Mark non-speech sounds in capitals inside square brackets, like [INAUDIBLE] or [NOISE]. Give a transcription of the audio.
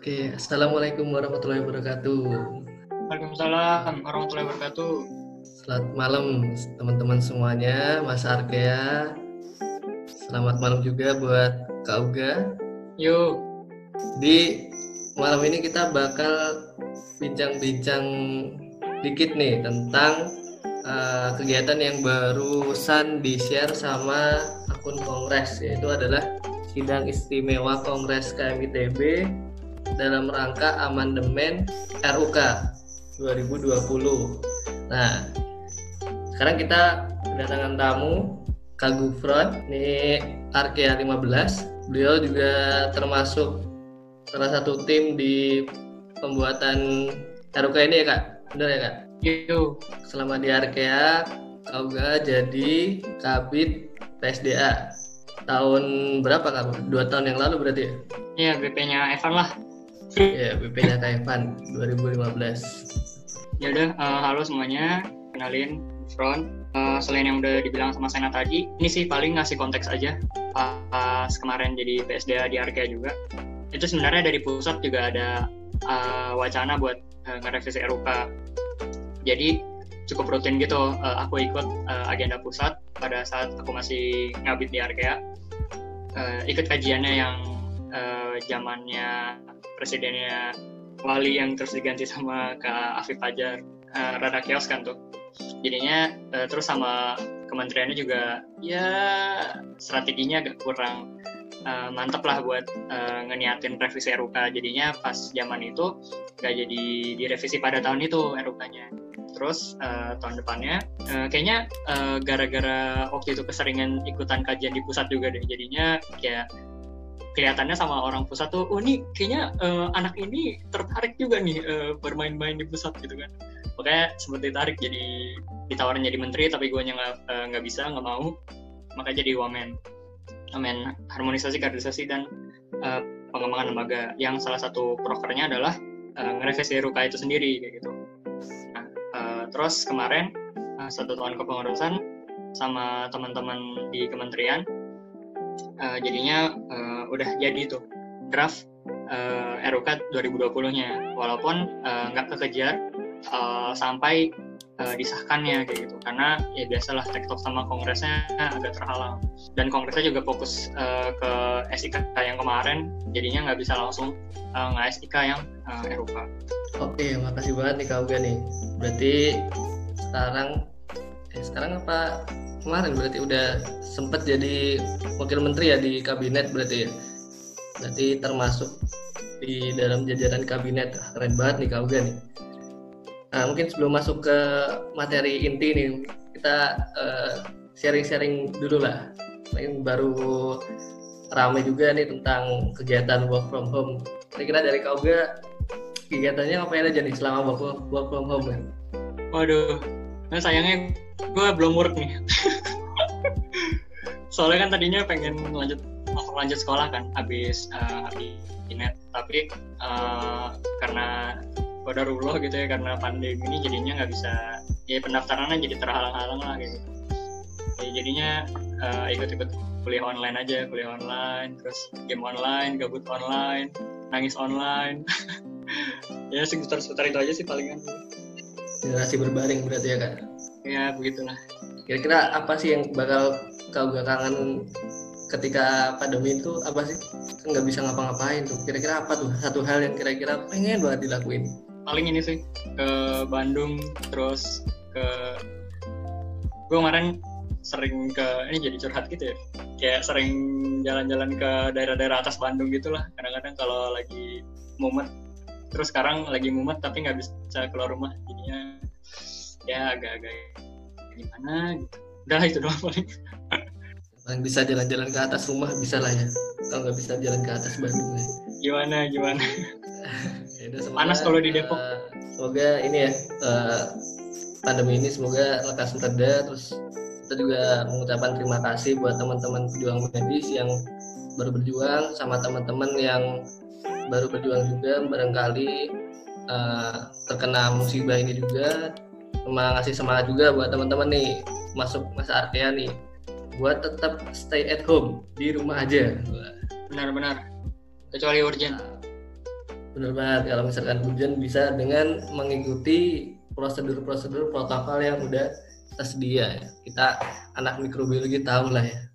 Oke, Assalamualaikum warahmatullahi wabarakatuh. Waalaikumsalam warahmatullahi wabarakatuh. Selamat malam teman-teman semuanya, Mas Arkea. Selamat malam juga buat Kak Uga. Yuk. Di malam ini kita bakal bincang-bincang dikit nih tentang uh, kegiatan yang barusan di-share sama akun Kongres yaitu adalah sidang istimewa Kongres KMITB dalam rangka amandemen RUK 2020. Nah, sekarang kita kedatangan tamu Kak Gufron, ini Arkea 15. Beliau juga termasuk salah satu tim di pembuatan RUK ini ya Kak? Benar ya Kak? Yuk. Selama di Arkea, kau gak jadi kabit PSDA tahun berapa Kak? Dua tahun yang lalu berarti ya? Iya, BP-nya Evan lah. Iya, BP-nya Kak Evan 2015. Ya udah, uh, halo semuanya. Kenalin Front. Uh, selain yang udah dibilang sama Sena tadi, ini sih paling ngasih konteks aja. Pas kemarin jadi PSDA di Arkea juga. Itu sebenarnya dari pusat juga ada uh, wacana buat uh, ngerevisi RUK. Jadi cukup rutin gitu uh, aku ikut uh, agenda pusat pada saat aku masih ngabit di Arkea. Uh, ikut kajiannya yang zamannya presidennya Wali yang terus diganti sama Kak Afif Fajar uh, rada chaos kan tuh. Jadinya uh, terus sama kementeriannya juga ya strateginya agak kurang uh, mantep lah buat uh, ngeniatin revisi RUK jadinya pas zaman itu gak jadi direvisi pada tahun itu RUK-nya terus uh, tahun depannya uh, kayaknya gara-gara uh, waktu itu keseringan ikutan kajian di pusat juga deh. Jadinya kayak kelihatannya sama orang pusat tuh oh ini kayaknya uh, anak ini tertarik juga nih uh, bermain-main di pusat gitu kan. Makanya sempat ditarik jadi ditawarin jadi menteri tapi gue nggak nggak uh, bisa nggak mau. Makanya jadi wamen. Wamen harmonisasi kaderisasi dan uh, pengembangan lembaga. Yang salah satu prokernya adalah uh, ngerevisi RUK itu sendiri kayak gitu. Nah uh, terus kemarin uh, satu tahun kepengurusan sama teman-teman di kementerian uh, jadinya uh, udah jadi tuh draft uh, RUK 2020-nya walaupun nggak uh, kekejar uh, sampai uh, disahkannya kayak gitu karena ya biasalah tektok sama kongresnya agak terhalang dan kongresnya juga fokus uh, ke SIK yang kemarin jadinya nggak bisa langsung uh, nggak SIK yang uh, RUK. Oke, makasih banget nih Kak Uga nih. Berarti sekarang eh sekarang apa kemarin? Berarti udah sempat jadi wakil menteri ya di kabinet berarti ya? Berarti termasuk di dalam jajaran kabinet. Keren banget nih kau nih. Nah mungkin sebelum masuk ke materi inti nih kita sharing-sharing uh, dulu lah. Mungkin baru ramai juga nih tentang kegiatan work from home. Kira-kira dari kau kegiatannya apa aja nih selama work, work from home kan? Waduh, nah sayangnya gue belum work nih. [LAUGHS] Soalnya kan tadinya pengen lanjut lanjut sekolah kan habis uh, net tapi uh, karena kodarullah gitu ya karena pandemi ini jadinya nggak bisa ya pendaftarannya jadi terhalang-halang lah gitu. Ya, jadinya uh, ikut-ikut kuliah online aja kuliah online terus game online gabut online nangis online. [LAUGHS] Ya seputar-seputar itu aja sih palingan generasi berbaring berarti ya kan ya begitulah. Kira-kira apa sih yang bakal kau gak kangen ketika pandemi itu apa sih? Nggak bisa ngapa-ngapain tuh. Kira-kira apa tuh? Satu hal yang kira-kira pengen banget dilakuin. Paling ini sih ke Bandung terus ke gue kemarin sering ke ini jadi curhat gitu ya. Kayak sering jalan-jalan ke daerah-daerah atas Bandung gitulah. Kadang-kadang kalau lagi mumet terus sekarang lagi mumet tapi nggak bisa keluar rumah ya agak-agak gimana gitu. Udah itu doang paling. Yang bisa jalan-jalan ke atas rumah bisa lah ya. Kalau nggak bisa jalan ke atas Bandung ya. gimana gimana? [LAUGHS] Ya semoga, panas kalau di Depok. uh, semoga ini ya uh, pandemi ini semoga lekas reda terus kita juga mengucapkan terima kasih buat teman-teman pejuang medis yang baru berjuang sama teman-teman yang baru berjuang juga barangkali uh, terkena musibah ini juga sama ngasih semangat juga buat teman-teman nih masuk masa Arkea nih. Buat tetap stay at home di rumah aja. Benar-benar. Kecuali urgent. Benar banget kalau misalkan hujan bisa dengan mengikuti prosedur-prosedur protokol yang udah tersedia. Ya. Kita anak mikrobiologi tahu lah ya